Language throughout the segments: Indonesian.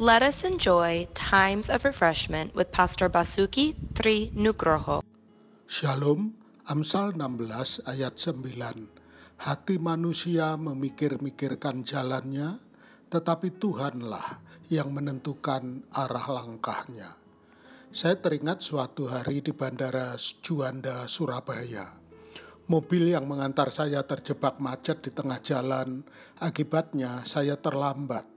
Let us enjoy times of refreshment with Pastor Basuki Tri Nugroho. Shalom, Amsal 16 ayat 9. Hati manusia memikir-mikirkan jalannya, tetapi Tuhanlah yang menentukan arah langkahnya. Saya teringat suatu hari di Bandara Juanda, Surabaya. Mobil yang mengantar saya terjebak macet di tengah jalan, akibatnya saya terlambat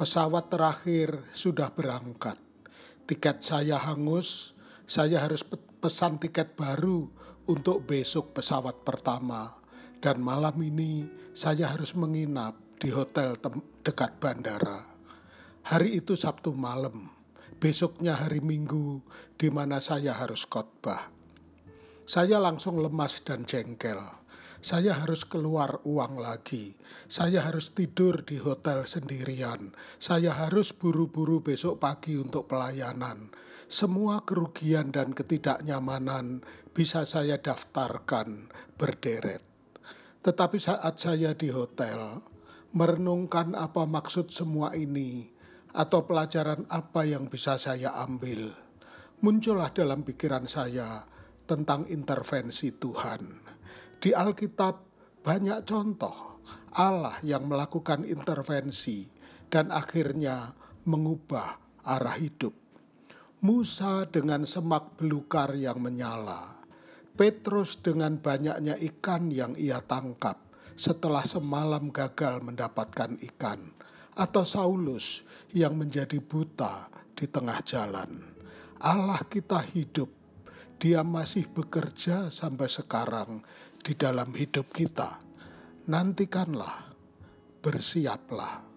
pesawat terakhir sudah berangkat. Tiket saya hangus, saya harus pesan tiket baru untuk besok pesawat pertama. Dan malam ini saya harus menginap di hotel dekat bandara. Hari itu Sabtu malam, besoknya hari Minggu di mana saya harus khotbah. Saya langsung lemas dan jengkel saya harus keluar uang lagi. Saya harus tidur di hotel sendirian. Saya harus buru-buru besok pagi untuk pelayanan. Semua kerugian dan ketidaknyamanan bisa saya daftarkan berderet. Tetapi saat saya di hotel, merenungkan apa maksud semua ini atau pelajaran apa yang bisa saya ambil, muncullah dalam pikiran saya tentang intervensi Tuhan. Di Alkitab banyak contoh Allah yang melakukan intervensi dan akhirnya mengubah arah hidup. Musa dengan semak belukar yang menyala, Petrus dengan banyaknya ikan yang ia tangkap setelah semalam gagal mendapatkan ikan, atau Saulus yang menjadi buta di tengah jalan. Allah kita hidup, Dia masih bekerja sampai sekarang di dalam hidup kita, nantikanlah, bersiaplah.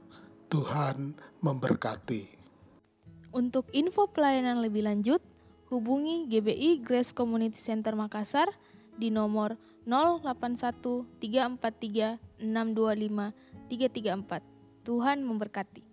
Tuhan memberkati. Untuk info pelayanan lebih lanjut, hubungi GBI Grace Community Center Makassar di nomor 081 343 625 334. Tuhan memberkati.